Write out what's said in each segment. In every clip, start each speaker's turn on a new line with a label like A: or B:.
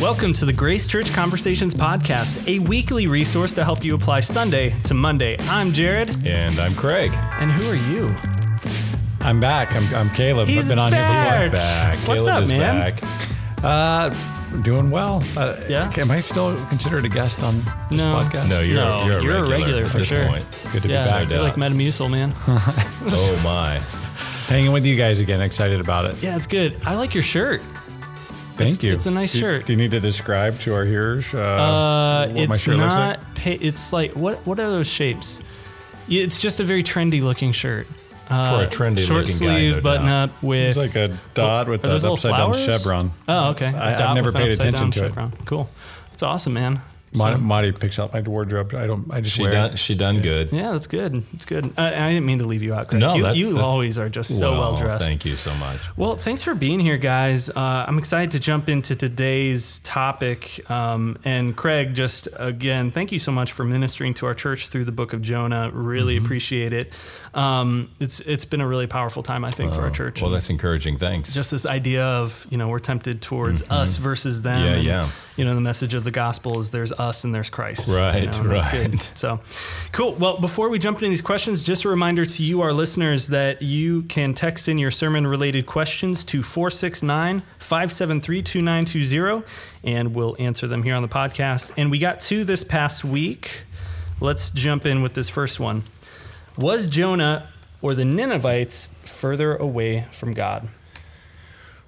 A: Welcome to the Grace Church Conversations Podcast, a weekly resource to help you apply Sunday to Monday. I'm Jared.
B: And I'm Craig.
A: And who are you?
C: I'm back. I'm, I'm Caleb.
A: He's
C: I've been on
A: back.
C: here before.
B: Back.
A: What's
B: Caleb
A: up, man?
B: back.
C: Uh, doing well. Uh,
A: Yeah?
C: Am I still considered a guest on this
A: No.
C: podcast?
B: No, you're,
A: No,
B: you're, a,
A: you're a
B: regular
A: regular
B: at
A: for sure.
B: Point.
C: Good to
A: yeah,
C: be back.
A: you're like Metamucil, man.
B: Oh my!
C: Hanging with you guys again. Excited about it.
A: yeah, it's good. I like your shirt.
C: Thank
A: It's-
C: you.
A: it's a nice
C: Do-
A: shirt.
C: Do you need to describe to our hearers uh,
A: Uh,
C: what my
A: it's
C: shirt looks like?
A: not. Pa- it's like what? What are those shapes? It's just a very trendy looking shirt. Uh,
B: For a trendy
A: short
B: looking guy,
A: sleeve
B: no
A: button
B: doubt.
A: up with
C: It's like a dot with
A: Are those
C: an
A: little
C: upside down
A: flowers?
C: chevron.
A: Oh, okay.
C: I,
A: have
C: never paid attention
A: down
C: to it.
A: chevron. Cool. It's awesome, man.
C: Marty,
A: So-
C: Marty picks out my wardrobe. I don't. I just
B: She
C: wear.
B: done.
C: it.
B: She done good.
A: yeah, that's good. It's good. I, I didn't mean to leave you out, Craig.
B: No,
A: you,
B: that's-
A: you
B: that's-
A: always are just so well dressed.
B: Thank you so much.
A: Well, thanks for being here, guys. Uh, I'm excited to jump into today's topic. Um, and Craig, just again, thank you so much for ministering to our church through the book of Jonah. Really
B: Mm-hmm.
A: appreciate it. Um, it's it's been a really powerful time, I think, for our church.
B: Well, that's encouraging. Thanks.
A: just this idea of you know we're tempted towards us versus them.
B: Mm-hmm. Yeah,
A: and,
B: yeah.
A: You know the message of the gospel is there's us and there's Christ. you
B: Right,
A: know, and that's
B: right.
A: good. So, cool. Well, before we jump into these questions, just a reminder to you, our listeners, that you can text in your sermon related questions to 469 573 2920, and we'll answer them here on the podcast. And we got two this past week. Let's jump in with this first one. Was Jonah or the Ninevites further away from God?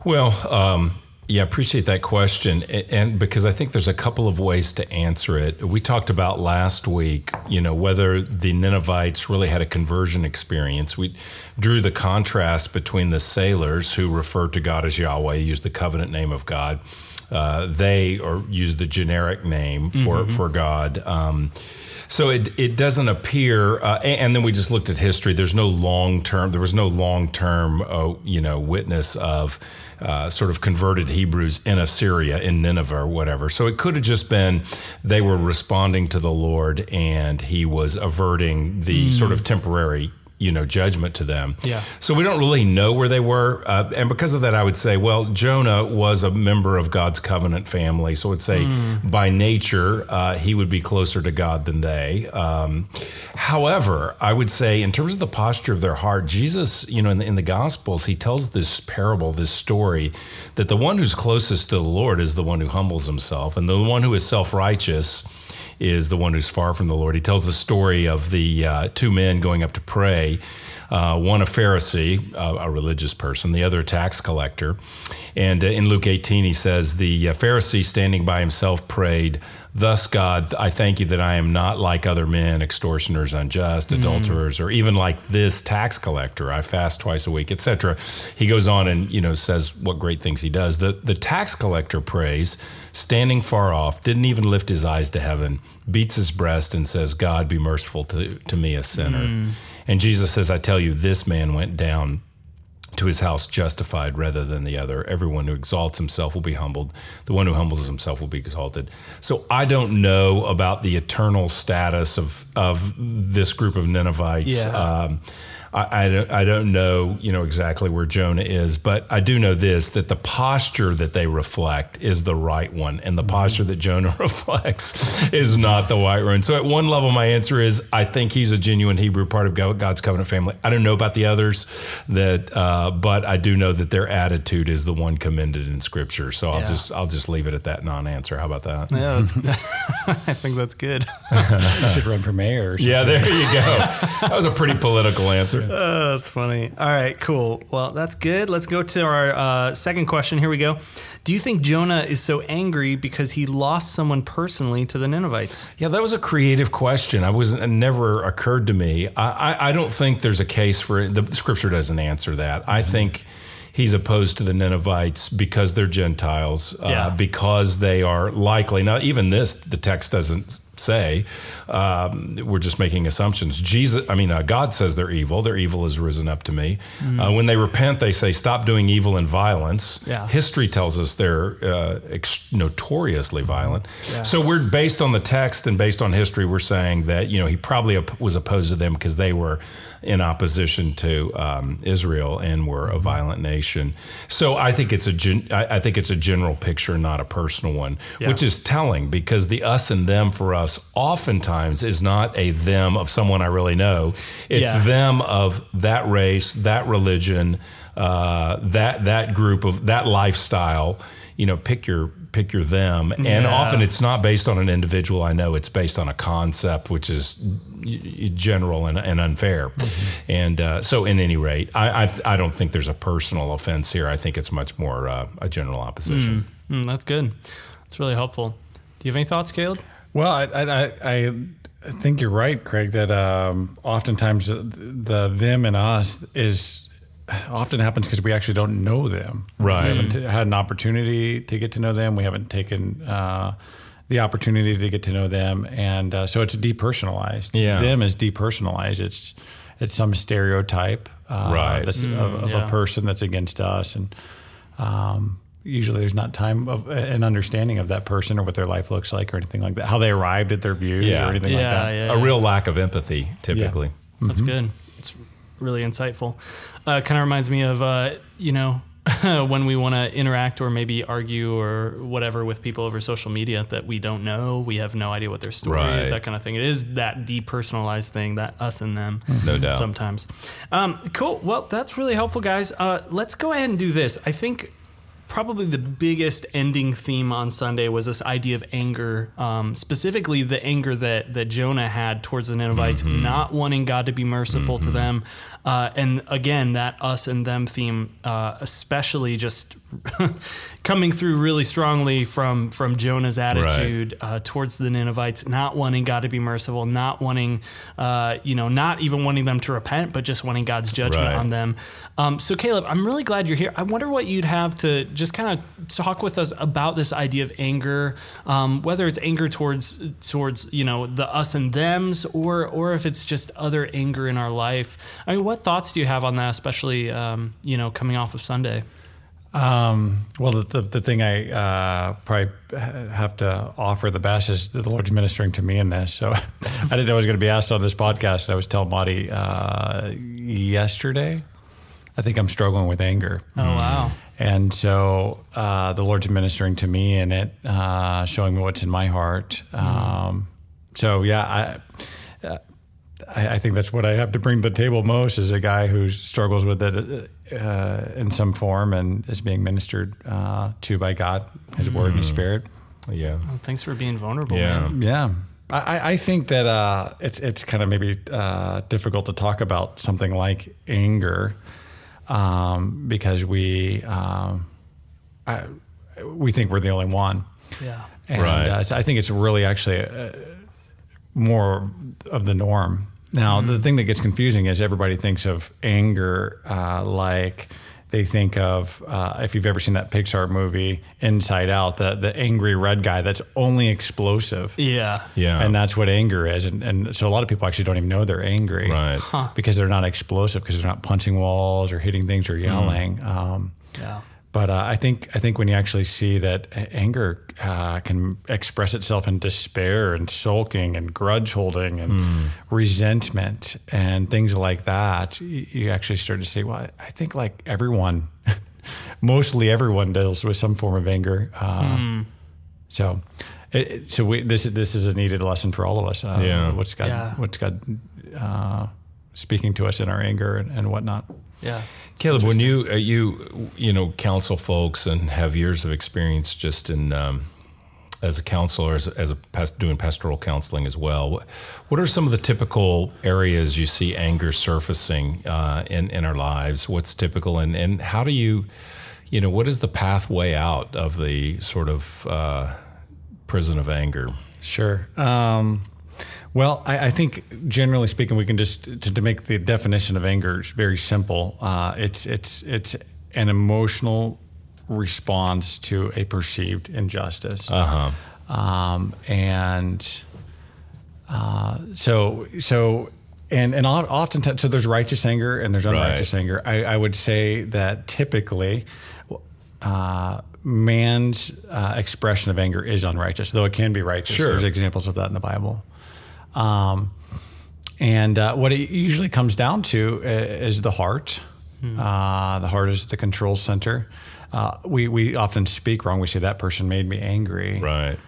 B: Well, um, yeah, appreciate that question, and because I think there's a couple of ways to answer it. We talked about last week, you know, whether the Ninevites really had a conversion experience. We drew the contrast between the sailors who referred to God as Yahweh, used the covenant name of God. Uh, they or used the generic name for for God. Um, so it, it doesn't appear, uh, and, and then we just looked at history. There's no long term. There was no long term, uh, you know, witness of uh, sort of converted Hebrews in Assyria, in Nineveh, or whatever. So it could have just been they were responding to the Lord, and He was averting the sort of temporary, you know, judgment to them.
A: Yeah.
B: So we don't really know where they were, uh, and because of that, I would say, well, Jonah was a member of God's covenant family, so I'd say by nature uh, he would be closer to God than they. Um, however, I would say in terms of the posture of their heart, Jesus, you know, in the, in the Gospels, he tells this parable, this story, that the one who's closest to the Lord is the one who humbles himself, and the one who is self righteous is the one who's far from the Lord. He tells the story of the uh, two men going up to pray. Uh, one a Pharisee, uh, a religious person, the other a tax collector. And uh, in Luke 18, he says, The uh, Pharisee standing by himself prayed, Thus, God, I thank you that I am not like other men, extortioners, unjust, adulterers, or even like this tax collector. I fast twice a week, etc. He goes on and you know says what great things he does. The the tax collector prays, standing far off, didn't even lift his eyes to heaven, beats his breast and says, God, be merciful to, to me, a sinner. And Jesus says, I tell you, this man went down to his house justified rather than the other. Everyone who exalts himself will be humbled. The one who humbles himself will be exalted. So I don't know about the eternal status of of this group of Ninevites.
A: Yeah.
B: Um, I, I, don't, I don't know, you know, exactly where Jonah is, but I do know this: that the posture that they reflect is the right one, and the posture that Jonah reflects is not the right one. So, at one level, my answer is: I think he's a genuine Hebrew, part of God's covenant family. I don't know about the others, that, uh, but I do know that their attitude is the one commended in Scripture. So I'll
A: Yeah.
B: just I'll just leave it at that non-answer. How about that?
A: Yeah, that's, I think that's good.
C: You should run for mayor. Or something.
B: Yeah, there you go. That was a pretty political answer.
A: Oh, that's funny. All right, cool. Well, that's good. Let's go to our uh, second question. Here we go. Do you think Jonah is so angry because he lost someone personally to the Ninevites?
B: Yeah, that was a creative question. I was it never occurred to me. I, I, I don't think there's a case for it. The scripture doesn't answer that. I think he's opposed to the Ninevites because they're Gentiles, uh,
A: Yeah.
B: because they are likely. Now, even this, the text doesn't say. Um, we're just making assumptions. Jesus, I mean, uh, God says they're evil. Their evil has risen up to me. Uh, when they repent, they say, "Stop doing evil and violence."
A: Yeah.
B: History tells us they're uh, ex- notoriously violent.
A: Yeah.
B: So we're based on the text and based on history. We're saying that you know he probably op- was opposed to them because they were in opposition to um, Israel and were a violent nation. So I think it's a gen- I, I think it's a general picture, not a personal one,
A: Yeah.
B: which is telling because the us and them for us oftentimes is not a them of someone I really know. It's
A: Yeah.
B: them of that race, that religion, uh, that that group of that lifestyle. You know, pick your pick your them, and
A: Yeah.
B: often it's not based on an individual. I know it's based on a concept, which is general and, and unfair. And uh, so, in any rate, I, I I don't think there's a personal offense here. I think it's much more uh, a general opposition.
A: Mm, that's good. That's really helpful. Do you have any thoughts, Caleb?
C: Well, I, I, I- I think you're right, Craig, that um, oftentimes the, the them and us is often happens because we actually don't know them.
B: Right.
C: We haven't t- had an opportunity to get to know them. We haven't taken uh, the opportunity to get to know them. And uh, so it's depersonalized.
B: Yeah.
C: Them is depersonalized. It's, it's some stereotype uh,
B: Right.
C: that's of, of
A: yeah.
C: a person that's against us. And um, usually there's not time of an understanding of that person or what their life looks like or anything like that, how they arrived at their views
B: Yeah.
C: or anything
A: yeah,
C: like that.
A: yeah,
B: A
A: yeah.
B: real lack of empathy, typically.
A: That's good. It's really insightful. Uh, kind of reminds me of, uh, you know, when we want to interact or maybe argue or whatever with people over social media that we don't know, we have no idea what their story
B: Right.
A: is, that kind of thing. It is that depersonalized thing, that us and them.
B: No doubt.
A: Sometimes. Um, cool. Well, that's really helpful, guys. Uh, let's go ahead and do this. I think probably the biggest ending theme on Sunday was this idea of anger, um, specifically the anger that that Jonah had towards the Ninevites,
B: Mm-hmm.
A: not wanting God to be merciful to them, uh, and again that us and them theme, uh, especially just coming through really strongly from from Jonah's attitude uh, towards the Ninevites, not wanting God to be merciful, not wanting, uh, you know, not even wanting them to repent, but just wanting God's judgment
B: Right.
A: on them. Um, so, Caleb, I'm really glad you're here. I wonder what you'd have to just kind of talk with us about this idea of anger, um, whether it's anger towards towards you know the us and them's, or or if it's just other anger in our life. I mean, what thoughts do you have on that, especially um, you know coming off of Sunday?
C: Um, well, the, the, the thing I uh, probably have to offer the best is that the Lord's ministering to me in this. So I didn't know I was going to be asked on this podcast. I was telling Marty uh, yesterday, I think I'm struggling with anger.
A: Oh wow,
C: And so uh, the Lord's ministering to me in it, uh, showing me what's in my heart. Um, so yeah, I, uh, I I think that's what I have to bring to the table most is a guy who struggles with it uh, in some form and is being ministered uh, to by God, His Word and His Spirit.
B: Yeah.
A: Well, thanks for being vulnerable.
B: Yeah.
A: man.
C: Yeah. I, I- I think that uh, it's it's kind of maybe uh, difficult to talk about something like anger um, because we um, I, we think we're the only one,
A: yeah.
C: and
B: Right.
C: uh, so I think it's really actually uh, more of the norm. Now, the thing that gets confusing is everybody thinks of anger uh, like they think of uh, if you've ever seen that Pixar movie Inside Out, the the angry red guy that's only explosive.
A: Yeah.
B: Yeah.
C: And that's what anger is. And, and so a lot of people actually don't even know they're angry.
B: Right.
C: Because they're not explosive, because they're not punching walls or hitting things or yelling. Um,
A: Yeah.
C: But uh, I think I think when you actually see that anger uh, can express itself in despair and sulking and grudge holding and resentment and things like that, you, you actually start to say, well, I- I think like everyone, mostly everyone deals with some form of anger. Uh, So, it, it- so we, this is this is a needed lesson for all of us. Uh,
B: Yeah.
C: What's God?
A: Yeah.
C: What's God uh, speaking to us in our anger and, and whatnot?
A: Yeah.
B: Caleb, when you uh, you you know counsel folks and have years of experience just in um, as a counselor, as a, as a past, doing pastoral counseling as well, what, what are some of the typical areas you see anger surfacing uh, in in our lives? What's typical, and and how do you, you know, what is the pathway out of the sort of uh, prison of anger?
C: Sure. Um, well, I, I think generally speaking, we can just to, to make the definition of anger very simple. Uh, it's it's it's an emotional response to a perceived injustice,
B: Uh huh.
C: um, and Uh, so so and and often so there's righteous anger and there's unrighteous
B: Right.
C: anger. I, I would say that typically. Uh, man's uh, expression of anger is unrighteous, though it can be righteous.
B: Sure.
C: There's examples of that in the Bible. Um, and uh, what it usually comes down to is the heart. Uh, the heart is the control center. Uh, we, we often speak wrong. We say that person made me angry.
B: Right.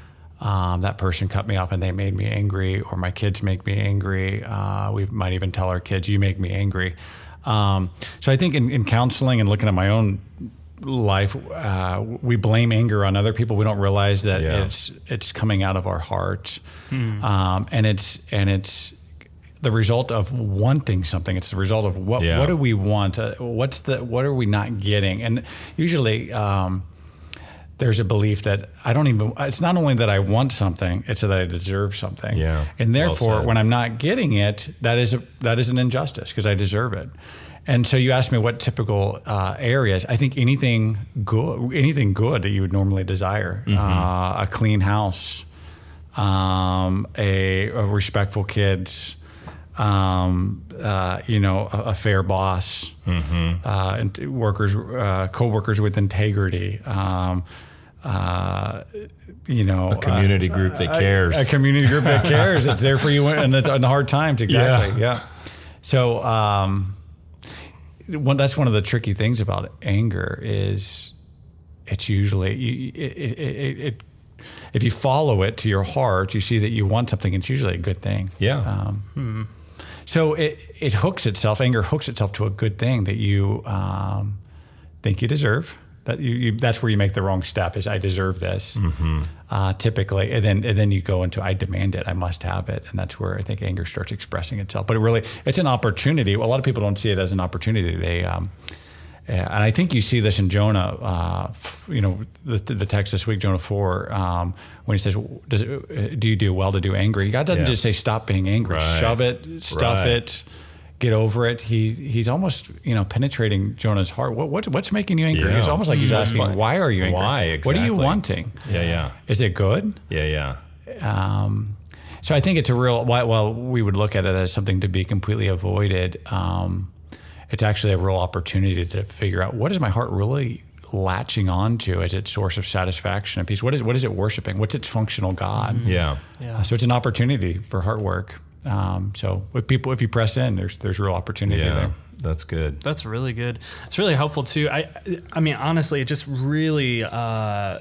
C: Um, that person cut me off and they made me angry, or my kids make me angry. Uh, we might even tell our kids, "You make me angry." Um, so I think in, in counseling and looking at my own life, uh, we blame anger on other people. We don't realize that
B: Yeah.
C: it's it's coming out of our heart, um, and it's and it's the result of wanting something. It's the result of what
B: Yeah.
C: what do we want? Uh, what's the what are we not getting? And usually. Um, there's a belief that I don't even, it's not only that I want something, it's that I deserve something.
B: Yeah.
C: And therefore,
B: said.
C: when I'm not getting it, that is, a, that is an injustice because I deserve it. And so you asked me what typical uh, areas. I think anything good, anything good that you would normally desire,
B: Mm-hmm.
C: uh, a clean house, um, a, a respectful kids, um, uh, you know, a, a fair boss,
B: Mm-hmm.
C: uh, and workers, uh, co-workers with integrity, um, uh, you know,
B: A community group that cares.
C: a community group that cares. It's there for you in the, in the hard times. Exactly. Yeah. So, um, one, that's one of the tricky things about anger is it's usually it, it, it, it, if you follow it to your heart, you see that you want something. It's usually a good thing.
B: yeah.
C: Um, So it, it hooks itself, anger hooks itself to a good thing that you um, think you deserve. That you, you, that's where you make the wrong step. Is I deserve this, uh, typically, and then and then you go into I demand it, I must have it, and that's where I think anger starts expressing itself. But it really, it's an opportunity. Well, a lot of people don't see it as an opportunity. they um, and I think you see this in Jonah. Uh, f- you know, the, the text this week, Jonah four, um, when he says, "Does it, do you do well to do angry?" God doesn't
B: Yeah.
C: just say, "Stop being angry,
B: Right.
C: shove it, stuff
B: Right.
C: it, get over it." He he's almost you know penetrating Jonah's heart. What, what what's making you angry?
B: Yeah.
C: It's almost like he's
B: Mm.
C: asking,
B: Why-
C: "Why are you angry?
B: why exactly?
C: What are you wanting?
B: yeah. Yeah.
C: Is it good?"
B: Yeah. Yeah.
C: Um, so I think it's a real. While, while we would look at it as something to be completely avoided, um, it's actually a real opportunity to figure out what is my heart really latching onto as its source of satisfaction and peace. What is what is it worshiping? What's its functional God?
B: Yeah.
A: Yeah.
C: Uh, so it's an opportunity for heart work. Um, so with people, if you press in, there's there's real opportunity
B: Yeah.
C: there.
B: That's good.
A: That's really good. It's really helpful too. I, I mean, honestly, it just really. Uh,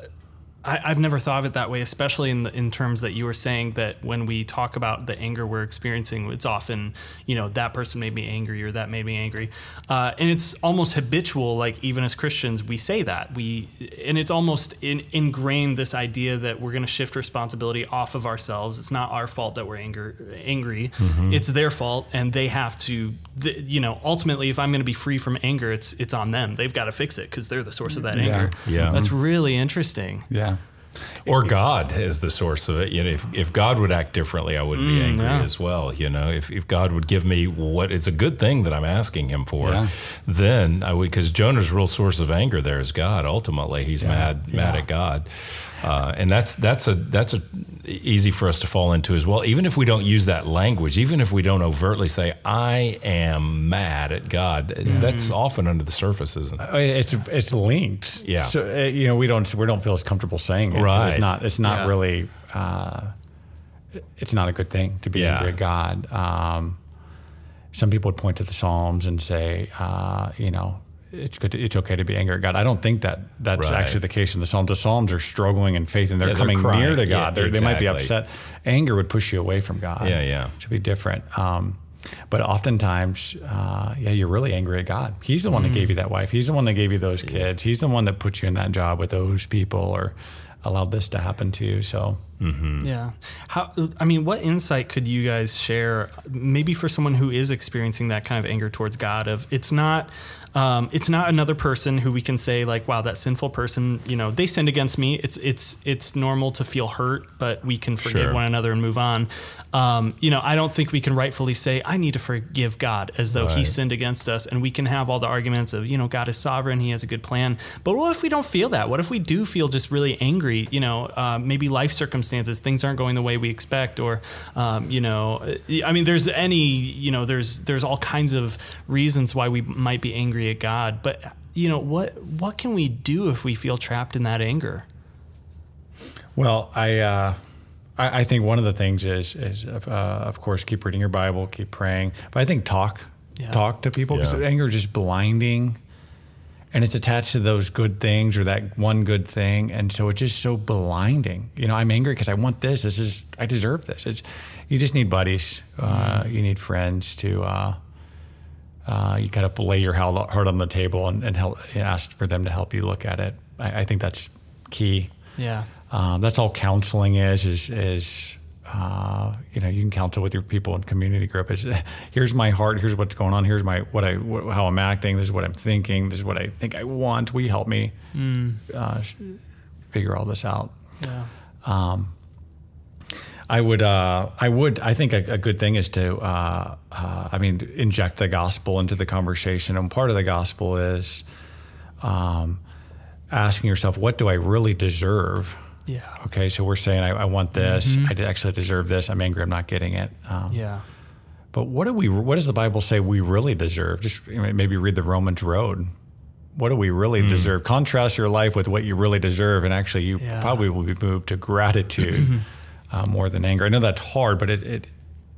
A: I, I've never thought of it that way, especially in the, in terms that you were saying that when we talk about the anger we're experiencing, it's often you know that person made me angry or that made me angry, uh, and it's almost habitual. Like even as Christians, we say that we, and it's almost in, ingrained this idea that we're going to shift responsibility off of ourselves. It's not our fault that we're anger, angry. It's their fault, and they have to. th- You know, ultimately, if I'm going to be free from anger, it's it's on them. They've got to fix it because they're the source of that anger.
B: Yeah.
A: that's really interesting.
C: Yeah.
B: Or God is the source of it. You know, if, if God would act differently, I would be angry
A: yeah.
B: as well. You know, if, if God would give me what it's a good thing that I'm asking Him for,
C: Yeah.
B: then I would. Because Jonah's real source of anger there is God. Ultimately, he's mad mad
C: Yeah.
B: at God, uh, and that's that's a that's a easy for us to fall into as well. Even if we don't use that language, even if we don't overtly say I am mad at God, that's often under the surface, isn't it?
C: Uh, It's it's linked.
B: Yeah.
C: So uh, you know we don't we don't feel as comfortable saying it.
B: Right.
C: It's not it's not
A: Yeah.
C: really. Uh, it's not a good thing to be
B: Yeah.
C: angry at God. Um, some people would point to the Psalms and say, uh, you know, it's good. To, it's okay to be angry at God. I don't think that that's
B: Right.
C: actually the case in the Psalms. The Psalms are struggling in faith and they're
B: Yeah, they're
C: coming near to God. They're they might be upset. Anger would push you away from God.
B: Yeah, yeah.
C: It Should be different. Um, but oftentimes, uh, yeah, you're really angry at God. He's the one that gave you that wife. He's the one that gave you those kids. He's the one that put you in that job with those people or allowed this to happen to you. So
A: Yeah. How? I mean, what insight could you guys share? Maybe for someone who is experiencing that kind of anger towards God, of it's not. Um, it's not another person who we can say like, "Wow, that sinful person, you know, they sinned against me." It's it's it's normal to feel hurt, but we can forgive
B: Sure.
A: one another and move on. Um, you know, I don't think we can rightfully say, "I need to forgive God," as though He sinned against us, and we can have all the arguments of, you know, God is sovereign, He has a good plan. But what if we don't feel that? What if we do feel just really angry? You know, uh, maybe life circumstances circumstances, things aren't going the way we expect, or um, you know, I mean, there's any you know, there's there's all kinds of reasons why we might be angry at God, but you know, what what can we do if we feel trapped in that anger?
C: Well, I. Uh, I, I think one of the things is, is uh, of course, keep reading your Bible, keep praying. But I think talk,
A: Yeah.
C: talk to people because
B: Yeah.
C: anger is just blinding, and it's attached to those good things or that one good thing, and so it's just so blinding. You know, I'm angry because I want this. This is I deserve this. It's you just need buddies. Uh, you need friends to. Uh, uh, you kind of lay your heart on the table and, and help ask for them to help you look at it. I, I think that's key.
A: Yeah.
C: Um, that's all counseling is. Is is uh, you know you can counsel with your people in community group. Is here's my heart. Here's what's going on. Here's my what I wh- how I'm acting. This is what I'm thinking. This is what I think I want. Will you help me uh, figure all this out?
A: Yeah.
C: I would, uh, I would, I think a, a good thing is to, uh, uh, I mean, inject the gospel into the conversation. And part of the gospel is um, asking yourself, what do I really deserve?
A: Yeah.
C: Okay, so we're saying, I, I want this. I actually deserve this. I'm angry. I'm not getting it. Um,
A: Yeah.
C: But what do we? What does the Bible say we really deserve? Just maybe read the Romans Road. What do we really deserve? Contrast your life with what you really deserve, and actually, you
A: Yeah.
C: probably will be moved to gratitude uh, more than anger. I know that's hard, but it it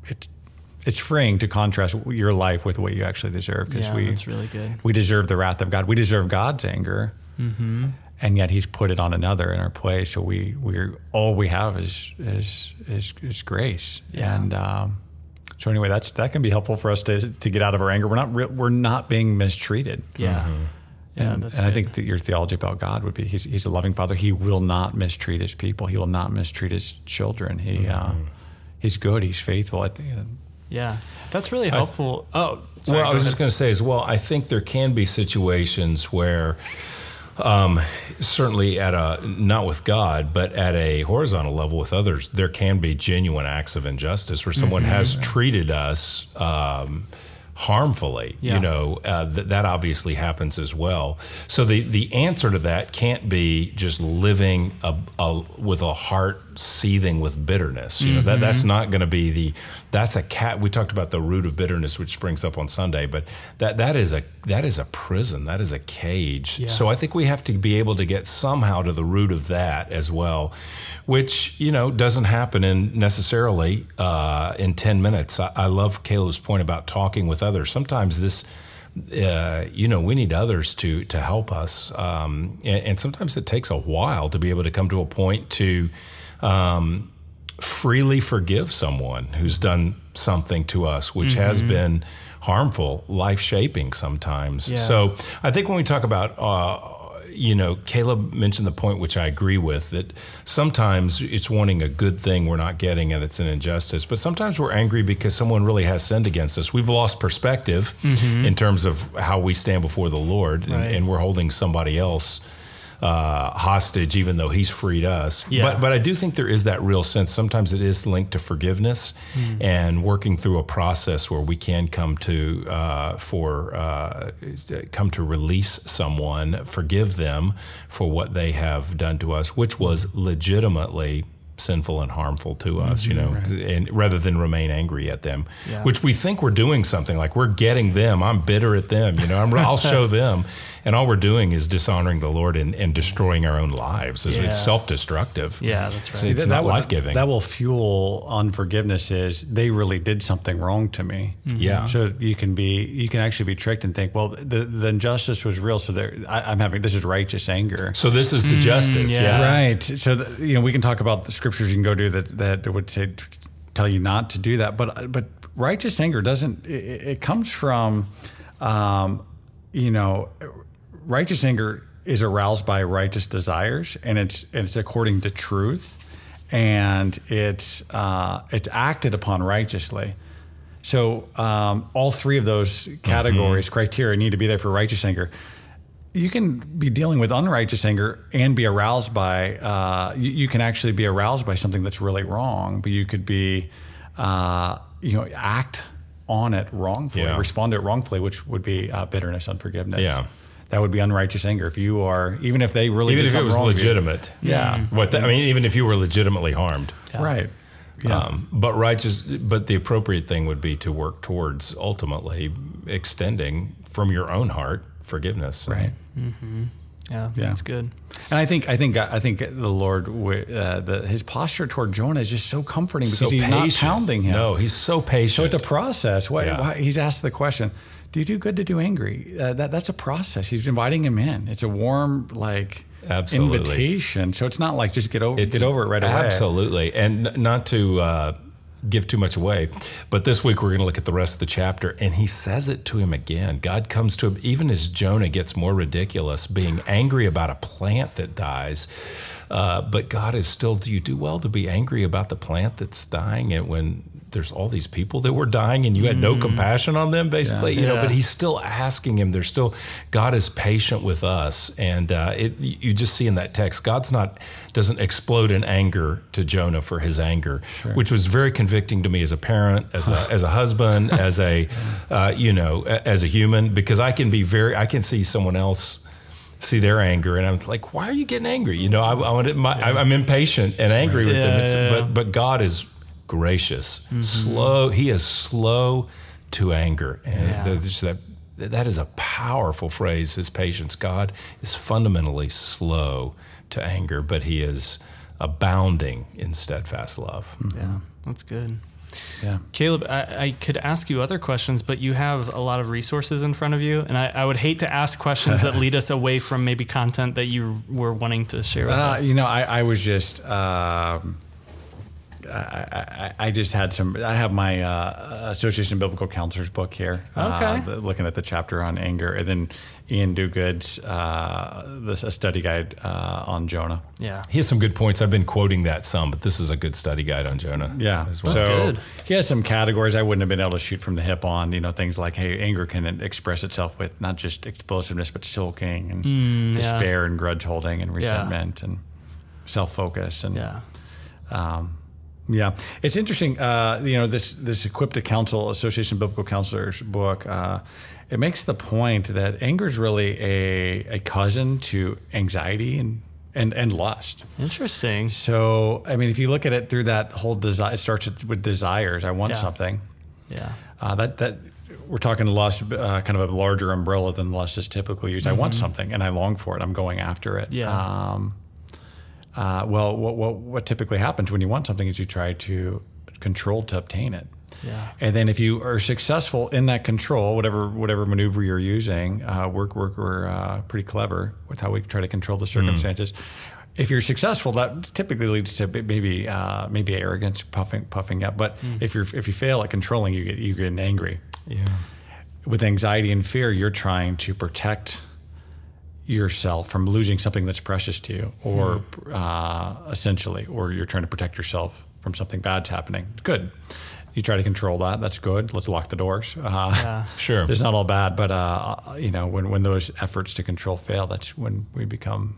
C: it it's freeing to contrast your life with what you actually deserve because
A: Yeah,
C: we
A: that's really good.
C: we deserve the wrath of God. We deserve God's anger, and yet He's put it on another in our place. So we we're all we have is is is, is grace.
A: Yeah.
C: And um, so anyway, that's that can be helpful for us to to get out of our anger. We're not re- we're not being mistreated.
A: Yeah. Yeah.
C: And, I think that your theology about God would be he's, he's a loving father. He will not mistreat his people. He will not mistreat his children. He uh, he's good. He's faithful. I think.
A: Yeah. That's really helpful. oh, sorry,
B: well, I was
A: ahead.
B: just going to say as well. I think there can be situations where, um, certainly at a not with God, but at a horizontal level with others, there can be genuine acts of injustice where someone has treated us. Um, harmfully
A: Yeah.
B: you know uh, th- that obviously happens as well so the the answer to that can't be just living a, a, with a heart seething with bitterness you know that that's not going to be the that's a cat we talked about the root of bitterness which springs up on Sunday but that that is a that is a prison that is a cage
A: Yeah.
B: so I think we have to be able to get somehow to the root of that as well which you know doesn't happen in necessarily uh, in 10 minutes I, I love Caleb's point about talking with others sometimes this uh, you know, we need others to to help us, um, and, and sometimes it takes a while to be able to come to a point to um, freely forgive someone who's done something to us, which has been harmful, life shaping sometimes.
A: Yeah.
B: So I think when we talk about uh, you know, Caleb mentioned the point which I agree with that sometimes it's wanting a good thing we're not getting and it's an injustice, but sometimes we're angry because someone really has sinned against us. We've lost perspective mm-hmm. in terms of how we stand before the Lord and,
A: Right.
B: and we're holding somebody else uh, hostage, even though He's freed us.
A: Yeah.
B: But but I do think there is that real sense. Sometimes it is linked to forgiveness and working through a process where we can come to uh, for uh, come to release someone, forgive them for what they have done to us, which was legitimately sinful and harmful to us, you know, and rather than remain angry at them,
A: Yeah.
B: which we think we're doing something like we're getting them. I'm bitter at them, you know. I'm, I'll show them, and all we're doing is dishonoring the Lord and, and destroying our own lives. It's,
A: Yeah.
B: it's self-destructive.
A: Yeah, that's
B: It's,
A: right.
B: it's
C: that
B: not
C: will-
B: life-giving.
C: That will fuel unforgiveness. Is they really did something wrong to me?
B: Yeah.
C: So you can be, you can actually be tricked and think, well, the the injustice was real. So there, I, I'm having this is righteous anger.
B: so this is the justice.
A: yeah.
B: Yeah.
C: Right. So the, you know, we can talk about the scriptures you can go to that that would say tell you not to do that. But but righteous anger doesn't. It, it comes from, um, you know, righteous anger is aroused by righteous desires, and it's it's according to truth, and it's uh, it's acted upon righteously. So um, all three of those categories, criteria, need to be there for righteous anger you can be dealing with unrighteous anger and be aroused by uh, you, you can actually be aroused by something that's really wrong but you could be uh, you know act on it wrongfully
B: Yeah.
C: respond to it wrongfully which would be uh, bitterness unforgiveness
B: Yeah.
C: That would be unrighteous anger. If you are, even if they really
B: Even
C: did
B: if it was
C: wrong with you.
B: legitimate.
C: Yeah.
B: What the, I mean, even if you were legitimately harmed.
C: right. Yeah.
B: Um, but righteous, but the appropriate thing would be to work towards ultimately extending from your own heart forgiveness.
C: right.
A: Yeah,
C: Yeah.
A: that's good.
C: And I think I think I think the Lord, uh, the, his posture toward Jonah is just so comforting because
B: So
C: he's not pounding him.
B: No, he's so patient.
C: So it's a process. Why,
B: Yeah.
C: why, he's asked the question, "Do you do good to do angry?" Uh, that that's a process. He's inviting him in. It's a warm like
B: Absolutely.
C: invitation. So it's not like just get over
B: It's-
C: get over it right away.
B: Absolutely. And not to uh, give too much away, but this week we're going to look at the rest of the chapter, and he says it to him again. God comes to him, even as Jonah gets more ridiculous, being angry about a plant that dies. Uh, but God is still, do you do well to be angry about the plant that's dying and when there's all these people that were dying and you had no compassion on them, basically? You know,
A: Yeah.
B: but he's still asking him. There's still, God is patient with us. And uh, it, you just see in that text, God's not, doesn't explode in anger to Jonah for his anger, which was very convicting to me as a parent, as a, as a husband, as a, uh, you know, as a human, because I can be very, I can see someone else see their anger and I'm like, why are you getting angry? You know, I, I want it, my, I, I'm impatient and angry with them.
A: Yeah,
B: It's,
A: yeah, yeah.
B: But, but God is gracious, slow. He is slow to anger. And
A: Yeah.
B: there's that, that is a powerful phrase, his patience. God is fundamentally slow to anger, but he is abounding in steadfast love.
A: Yeah, that's good.
C: Yeah.
A: Caleb, I, I could ask you other questions, but you have a lot of resources in front of you, and I, I would hate to ask questions that lead us away from maybe content that you were wanting to share with
C: Uh,
A: us.
C: you know, I, I was just, um, I, I, I just had some. I have my uh, Association of Biblical Counselors book here. uh,
A: Okay.
C: the- looking at the chapter on anger, and then Iain Duguid's uh, this a study guide uh, on Jonah.
A: yeah.
B: He has some good points. I've been quoting that some, but this is a good study guide on Jonah.
C: Yeah,
B: as well.
C: so
A: good.
C: he has some categories I wouldn't have been able to shoot from the hip on. You know, things like hey, anger can express itself with not just explosiveness, but sulking and
A: Mm, yeah.
C: despair and grudge holding and resentment and self focus and
A: Yeah.
C: Um, yeah, it's interesting. Uh, you know, this this Equipped to Counsel Association of Biblical Counselors book. Uh, it makes the point that anger is really a, a cousin to anxiety and, and and lust.
A: Interesting.
C: So, I mean, if you look at it through that whole desire, it starts with desires. I want
A: Yeah.
C: something.
A: Yeah.
C: Uh, that that we're talking lust, uh, kind of a larger umbrella than lust is typically used. I want something, and I long for it. I'm going after it.
A: Mm-hmm. Yeah.
C: Um, uh, well, what, what what typically happens when you want something is you try to control to obtain it.
A: Yeah.
C: And then if you are successful in that control, whatever whatever maneuver you're using, uh, we're we're, we're uh, pretty clever with how we try to control the circumstances. If you're successful, that typically leads to maybe uh, maybe arrogance, puffing puffing up. But if you're if you fail at controlling, you get you get angry.
B: yeah.
C: With anxiety and fear, you're trying to protect yourself from losing something that's precious to you, or uh, essentially, or you're trying to protect yourself from something bad's happening. It's good. You try to control that. That's good. Let's lock the doors. Uh,
A: Yeah.
B: Sure.
C: It's not all bad, but uh, you know, when when those efforts to control fail, that's when we become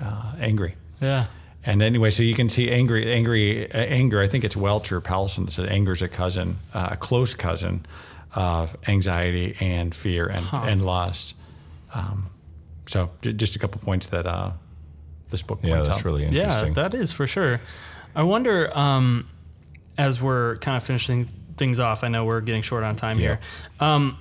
C: uh, angry.
A: Yeah.
C: And anyway, so you can see angry, angry, uh, anger. I think it's Welch or Powlison that said anger is a cousin, uh, a close cousin of anxiety and fear and, and lust. Um, so j- just a couple points that uh, this book
B: Yeah,
C: points
B: that's
C: out.
B: really
A: Yeah,
B: interesting.
A: that is for sure. I wonder, um, as we're kind of finishing things off, I know we're getting short on time here. Um,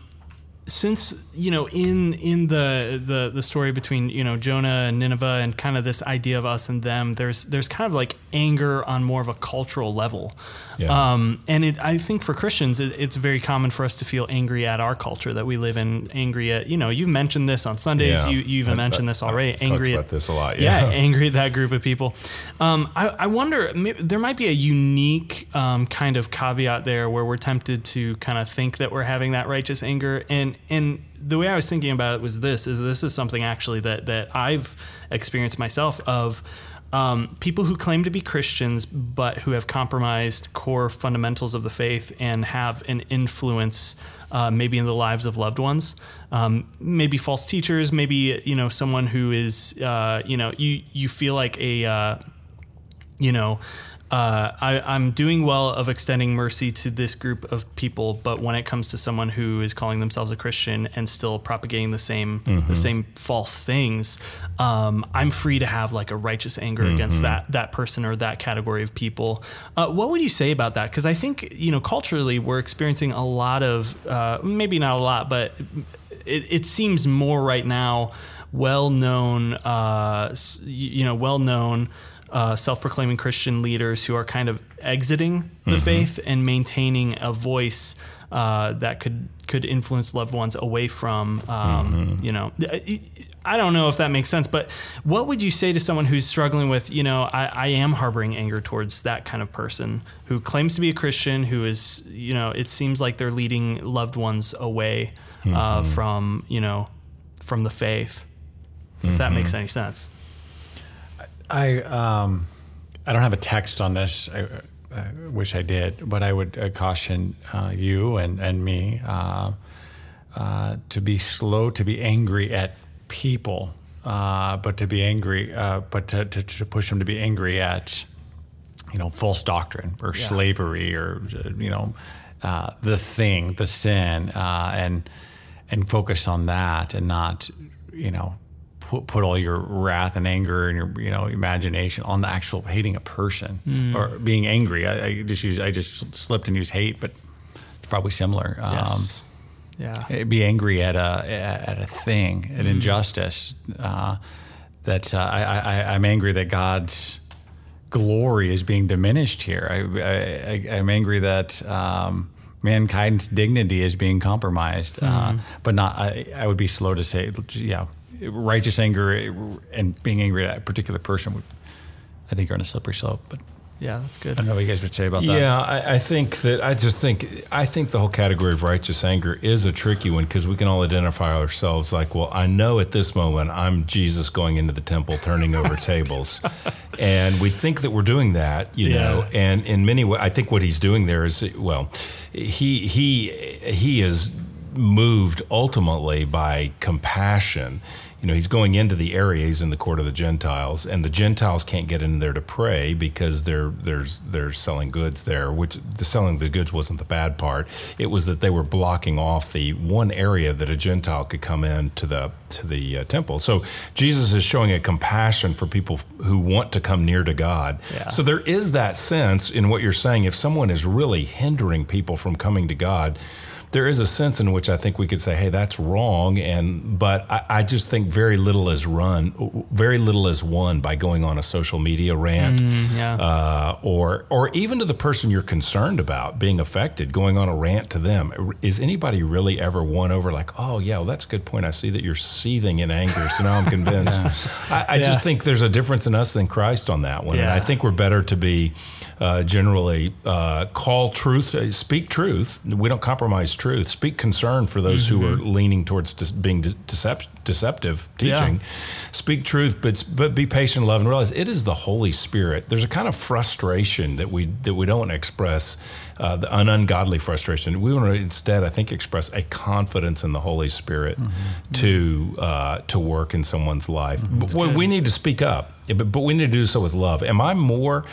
A: since you know, in in the, the the story between you know Jonah and Nineveh, and kind of this idea of us and them, there's there's kind of like anger on more of a cultural level.
B: Yeah.
A: Um, and it, I think for Christians, it, it's very common for us to feel angry at our culture that we live in. Angry at you know, you've mentioned this on Sundays.
B: Yeah.
A: You you even
B: I-
A: mentioned
B: I-
A: this already.
B: I talked
A: angry
B: about
A: at
B: this a lot,
A: Yeah,
B: yeah.
A: angry at that group of people. Um, I, I wonder, maybe, there might be a unique um, kind of caveat there where we're tempted to kind of think that we're having that righteous anger. And and the way I was thinking about it was this: is this is something actually that that I've experienced myself of. Um, people who claim to be Christians but who have compromised core fundamentals of the faith and have an influence uh, maybe in the lives of loved ones, um, maybe false teachers, maybe you know someone who is uh, you know you you feel like a uh, you know uh, I, I'm doing well of extending mercy to this group of people, but when it comes to someone who is calling themselves a Christian and still propagating the same the same false things, um, I'm free to have like a righteous anger against that that person or that category of people. Uh, what would you say about that? Because I think you know culturally we're experiencing a lot of uh, maybe not a lot, but it, it seems more right now well-known uh, you know well-known uh, self-proclaiming christian leaders who are kind of exiting the faith and maintaining a voice uh, that could could influence loved ones away from um, you know I don't know if that makes sense, but what would you say to someone who's struggling with, you know, I, I am harboring anger towards that kind of person who claims to be a Christian, who is, you know, it seems like they're leading loved ones away uh, from, you know, from the faith. If that makes any sense.
C: I um, I don't have a text on this. I, I wish I did, but I would uh, caution uh, you and and me uh, uh, to be slow to be angry at people, uh, but to be angry, uh, but to, to, to push them to be angry at you know false doctrine or slavery or you know uh, the thing, the sin, uh, and and focus on that and not you know put, put all your wrath and anger and your you know imagination on the actual hating a person or being angry. I, I just use I just slipped and used hate, but it's probably similar.
A: Yes. yeah.
C: Um, be angry at a at a thing, an injustice. Uh, that uh, I, I I'm angry that God's glory is being diminished here. I, I, I I'm angry that um, mankind's dignity is being compromised. Uh, but not. I, I would be slow to say, yeah, righteous anger and being angry at a particular person. Would, I think are on a slippery slope. But
A: Yeah, that's good.
C: I don't know what you guys would say about that.
B: Yeah, I, I think that I just think I think the whole category of righteous anger is a tricky one because we can all identify ourselves like, well, I know at this moment I'm Jesus going into the temple, turning over tables, and we think that we're doing that, you know. And in many ways, I think what he's doing there is, well, he he he is moved ultimately by compassion. You know, he's going into the area. He's in the court of the Gentiles, and the Gentiles can't get in there to pray because they're there's they're selling goods there. Which the selling the goods wasn't the bad part. It was that they were blocking off the one area that a Gentile could come in to the to the uh, temple. So Jesus is showing a compassion for people who want to come near to God.
A: Yeah.
B: So there is that sense in what you're saying. If someone is really hindering people from coming to God, there is a sense in which I think we could say, "Hey, that's wrong," and but I, I just think very little is run, very little is won by going on a social media rant,
A: yeah.
B: uh, or or even to the person you're concerned about being affected, going on a rant to them. Is anybody really ever won over? Like, oh yeah, well, that's a good point. I see that you're seething in anger, so now I'm convinced. I, I
A: Yeah.
B: just think there's a difference in us than Christ on that one, and I think we're better to be uh, generally uh, call truth, uh, speak truth. We don't compromise truth. Speak concern for those who are leaning towards dis- being de- decept- deceptive teaching. Speak truth, but but be patient, love, and realize it is the Holy Spirit. There's a kind of frustration that we that we don't express, uh, the, an ungodly frustration. We want to instead, I think, express a confidence in the Holy Spirit to uh, to work in someone's life. But we- we need to speak up, but, but we need to do so with love. Am I more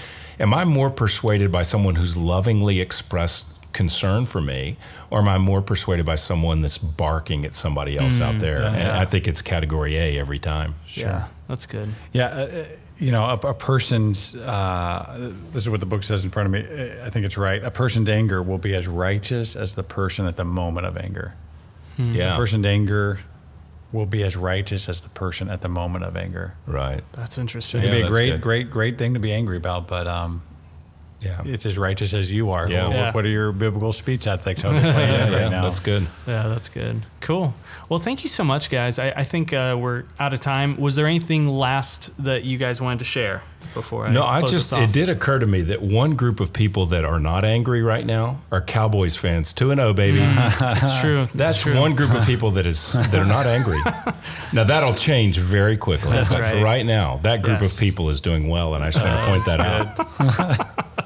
B: am I more persuaded by someone who's lovingly expressed concern for me, or am I more persuaded by someone that's barking at somebody else out there? And I think it's category A every time.
A: Yeah, that's good.
C: Yeah, uh, uh, you know, a, a person's, uh, this is what the book says in front of me. uh, I think it's right. A person's anger will be as righteous as the person at the moment of anger.
B: Yeah,
C: A person's anger will be as righteous as the person at the moment of anger.
B: right.
A: That's interesting.
C: It'd
B: Yeah,
C: be a great,
B: good.
C: great, great thing to be angry about, but um,
B: Yeah,
C: it's as righteous as you are.
B: Yeah.
C: What-
A: Yeah.
C: What are your biblical speech ethics? How they playing
B: yeah,
C: it right
B: yeah,
C: now?
B: that's good.
A: Yeah, that's good. Cool. Well, thank you so much, guys. I, I think uh, we're out of time. Was there anything last that you guys wanted to share before I
B: No, I
A: close
B: just it did occur to me that one group of people that are not angry right now are Cowboys fans. Two and zero, baby.
A: That's true.
B: That's
A: true.
B: one group of people that is that are not angry. now that'll change very quickly.
A: That's
B: but
A: right.
B: for right now, that group
A: Yes.
B: of people is doing well, and I just want to point that out.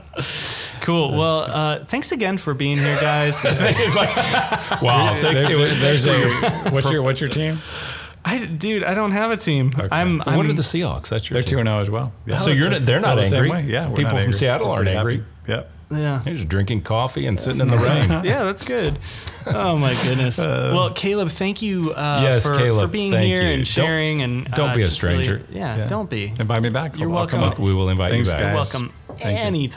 A: Cool. Well, uh, thanks again for being here, guys.
B: like, wow, thanks.
C: There- there's
B: thanks for your-
C: a, what's your what's your team?
A: I, dude, I don't have a team. I'm,
B: What
A: I'm
B: are the Seahawks? That's your
C: They're
B: team.
C: two and zero as well. Yeah.
B: So you're not, they're not
C: Feel the same
B: angry.
C: way? Yeah,
B: people
C: not
B: from
C: angry.
B: Seattle
C: We're
B: aren't angry.
C: happy. Yep.
A: yeah.
B: They're just drinking coffee and sitting in the rain.
A: yeah, that's good. Oh my goodness. well, Caleb, thank you uh,
B: Yes,
A: for,
B: Caleb,
A: for being here
B: you.
A: and
B: Don't-
A: sharing and
B: don't
A: uh,
B: be a
A: just really-
B: stranger.
A: yeah,
C: Yeah.
A: don't be.
C: Invite me back.
A: You're
C: I'll- I'll come
A: welcome.
C: up.
B: We will invite
C: Thanks,
B: you back.
C: guys.
A: welcome
C: Thank you.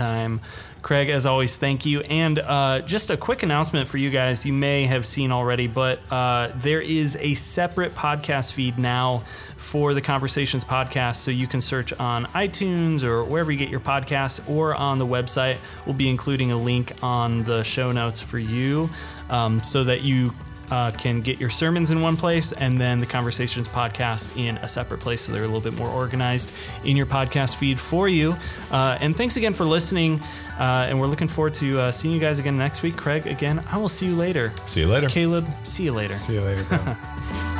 A: Craig, as always, thank you. And uh, just a quick announcement for you guys. You may have seen already, but uh, there is a separate podcast feed now for the Conversations podcast. So you can search on iTunes or wherever you get your podcasts or on the website. We'll be including a link on the show notes for you um, so that you uh, can get your sermons in one place and then the Conversations podcast in a separate place so they're a little bit more organized in your podcast feed for you. Uh, and thanks again for listening. Uh, and we're looking forward to uh, seeing you guys again next week. Craig, again, I will see you later.
B: See you later.
A: Caleb, see you later.
C: See you later.